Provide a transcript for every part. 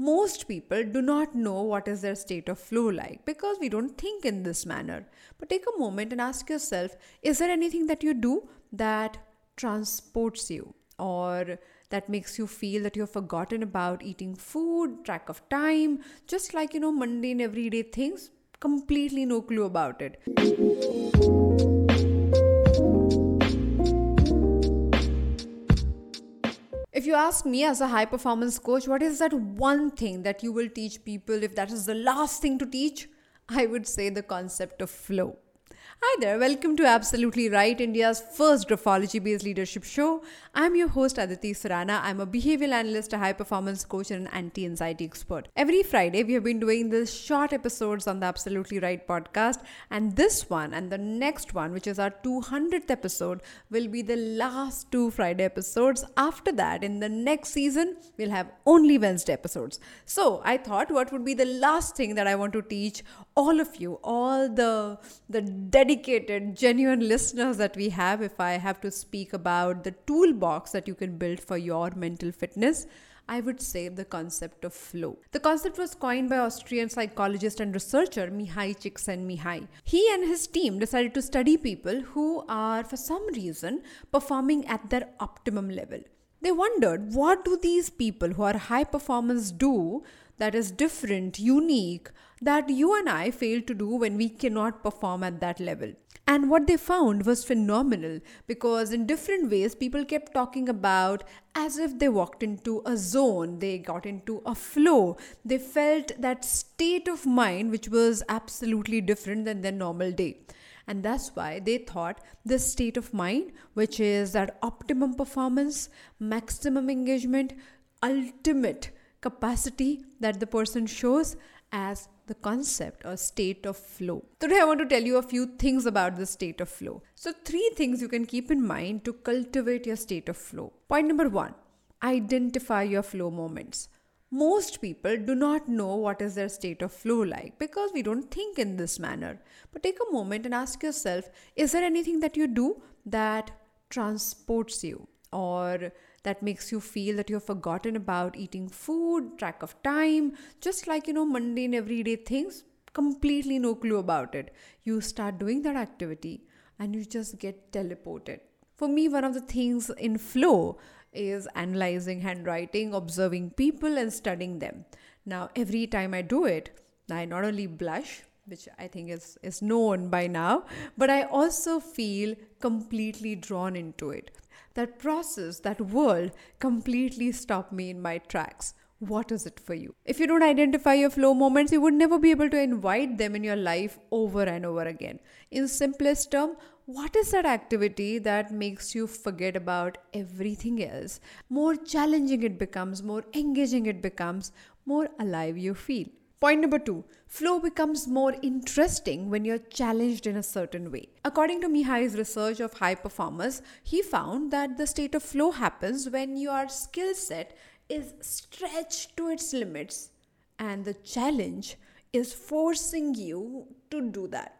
Most people do not know what is their state of flow like because we don't think in this manner. But take a moment and ask yourself is there anything that you do that transports you or that makes you feel that you've forgotten about eating food, track of time, just like, you know, mundane everyday things, completely no clue about it. You ask me as a high performance coach, what is that one thing that you will teach people if that is the last thing to teach? I would say the concept of flow. Hi there, welcome to Absolutely Write, India's first graphology based leadership show. I'm your host Aditi Surana. I'm a behavioral analyst, a high performance coach, and an anti anxiety expert. Every Friday, we have been doing these short episodes on the Absolutely Write podcast, and this one and the next one, which is our 200th episode, will be the last two Friday episodes. After that, in the next season, we'll have only Wednesday episodes. So I thought, what would be the last thing that I want to teach all of you, all the the dedicated, genuine listeners that we have, if I have to speak about the toolbox that you can build for your mental fitness, I would say the concept of flow. The concept was coined by Austrian psychologist and researcher Mihai Csikszentmihalyi. He and his team decided to study people who are, for some reason, performing at their optimum level. They wondered what do these people who are high performance do that is different, unique, that you and I fail to do when we cannot perform at that level. And what they found was phenomenal because, in different ways, people kept talking about as if they walked into a zone, they got into a flow, they felt that state of mind which was absolutely different than their normal day. And that's why they thought this state of mind, which is that optimum performance, maximum engagement, ultimate capacity that the person shows as the concept or state of flow. Today, I want to tell you a few things about the state of flow. So, three things you can keep in mind to cultivate your state of flow. Point number one identify your flow moments. Most people do not know what is their state of flow like because we don't think in this manner. But take a moment and ask yourself is there anything that you do that transports you or that makes you feel that you've forgotten about eating food, track of time, just like, you know, mundane everyday things, completely no clue about it. You start doing that activity and you just get teleported. For me, one of the things in flow is analyzing handwriting, observing people, and studying them. Now, every time I do it, I not only blush, which I think is, is known by now, but I also feel completely drawn into it that process, that world completely stopped me in my tracks. What is it for you? If you don't identify your flow moments, you would never be able to invite them in your life over and over again. In simplest term, what is that activity that makes you forget about everything else? More challenging it becomes, more engaging it becomes, more alive you feel. Point number two flow becomes more interesting when you're challenged in a certain way. According to Mihai's research of high performers, he found that the state of flow happens when your skill set is stretched to its limits and the challenge is forcing you to do that.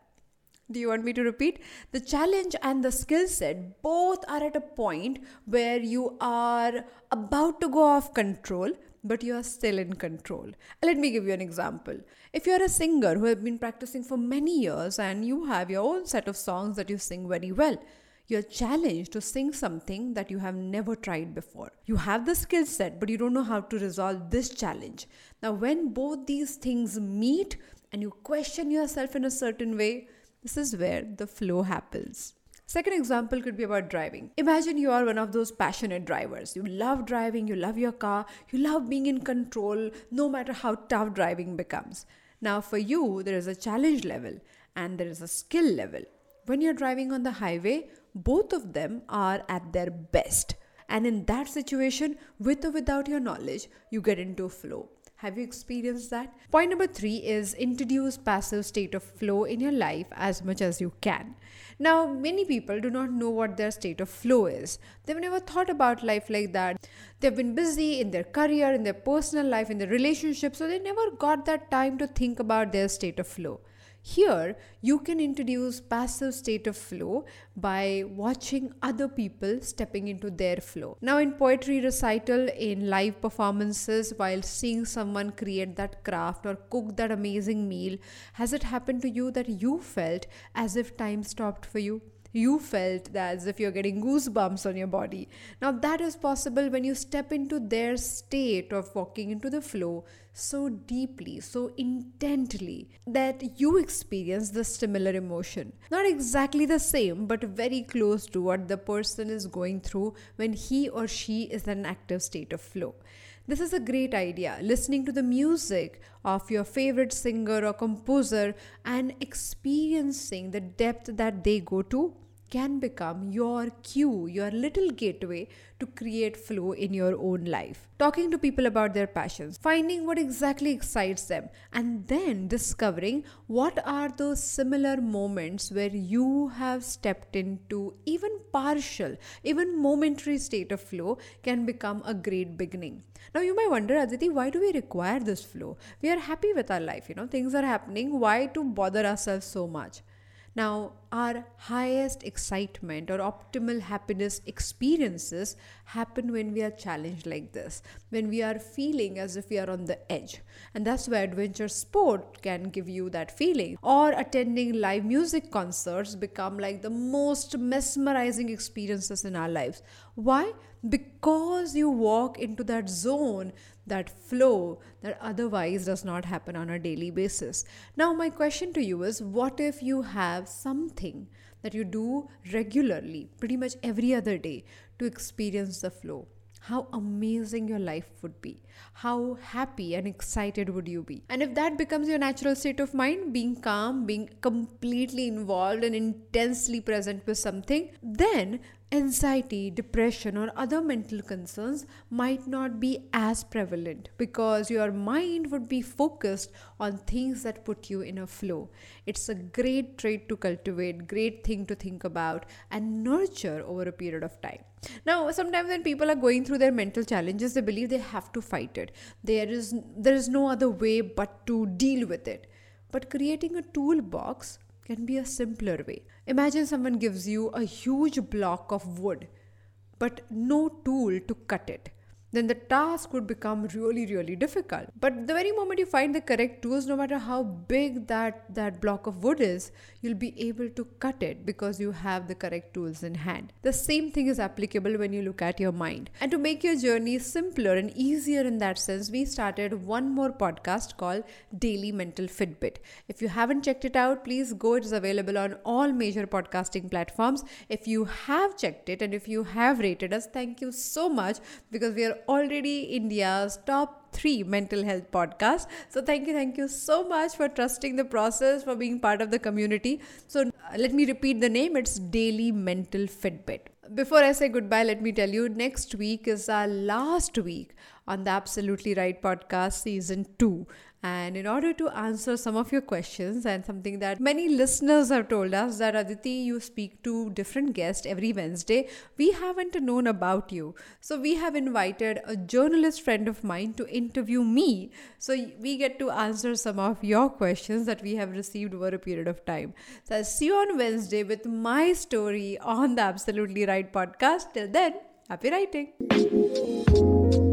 Do you want me to repeat? The challenge and the skill set both are at a point where you are about to go off control but you are still in control. Let me give you an example. If you're a singer who have been practicing for many years and you have your own set of songs that you sing very well, you're challenged to sing something that you have never tried before. You have the skill set, but you don't know how to resolve this challenge. Now, when both these things meet and you question yourself in a certain way, this is where the flow happens. Second example could be about driving. Imagine you are one of those passionate drivers. You love driving, you love your car, you love being in control, no matter how tough driving becomes. Now, for you, there is a challenge level and there is a skill level. When you're driving on the highway, both of them are at their best. And in that situation, with or without your knowledge, you get into flow. Have you experienced that? Point number three is introduce passive state of flow in your life as much as you can. Now, many people do not know what their state of flow is. They've never thought about life like that. They've been busy in their career, in their personal life, in their relationship, so they never got that time to think about their state of flow. Here, you can introduce passive state of flow by watching other people stepping into their flow. Now, in poetry recital, in live performances, while seeing someone create that craft or cook that amazing meal, has it happened to you that you felt as if time stopped for you? You felt that as if you're getting goosebumps on your body. Now, that is possible when you step into their state of walking into the flow so deeply, so intently, that you experience the similar emotion. Not exactly the same, but very close to what the person is going through when he or she is in an active state of flow. This is a great idea. Listening to the music of your favorite singer or composer and experiencing the depth that they go to can become your cue, your little gateway to create flow in your own life. Talking to people about their passions, finding what exactly excites them, and then discovering what are those similar moments where you have stepped into even partial, even momentary state of flow can become a great beginning. Now, you might wonder, Aditi, why do we require this flow? We are happy with our life, you know, things are happening. Why to bother ourselves so much? Now, our highest excitement or optimal happiness experiences happen when we are challenged like this, when we are feeling as if we are on the edge. And that's where adventure sport can give you that feeling. Or attending live music concerts become like the most mesmerizing experiences in our lives. Why? Because you walk into that zone that flow that otherwise does not happen on a daily basis. Now, my question to you is what if you have something that you do regularly, pretty much every other day, to experience the flow? How amazing your life would be. How happy and excited would you be? And if that becomes your natural state of mind, being calm, being completely involved and intensely present with something, then anxiety, depression, or other mental concerns might not be as prevalent because your mind would be focused on things that put you in a flow. It's a great trait to cultivate, great thing to think about, and nurture over a period of time. Now, sometimes when people are going through their mental challenges, they believe they have to fight it. There is there is no other way but to deal with it. But creating a toolbox can be a simpler way. Imagine someone gives you a huge block of wood, but no tool to cut it then the task would become really really difficult. But the very moment you find the correct tools no matter how big that that block of wood is you'll be able to cut it because you have the correct tools in hand. The same thing is applicable when you look at your mind. And to make your journey simpler and easier in that sense we started one more podcast called daily mental fitbit. If you haven't checked it out please go. It is available on all major podcasting platforms. If you have checked it and if you have rated us thank you so much because we are already India's top three mental health podcast. So thank you, thank you so much for trusting the process, for being part of the community. So uh, let me repeat the name. It's Daily Mental Fitbit. Before I say goodbye, let me tell you next week is our last week on the Absolutely Write podcast, season two. And in order to answer some of your questions, and something that many listeners have told us that Aditi, you speak to different guests every Wednesday, we haven't known about you. So we have invited a journalist friend of mine to interview me. So we get to answer some of your questions that we have received over a period of time. So I'll see you on Wednesday with my story on the Absolutely Write podcast. Till then, happy writing.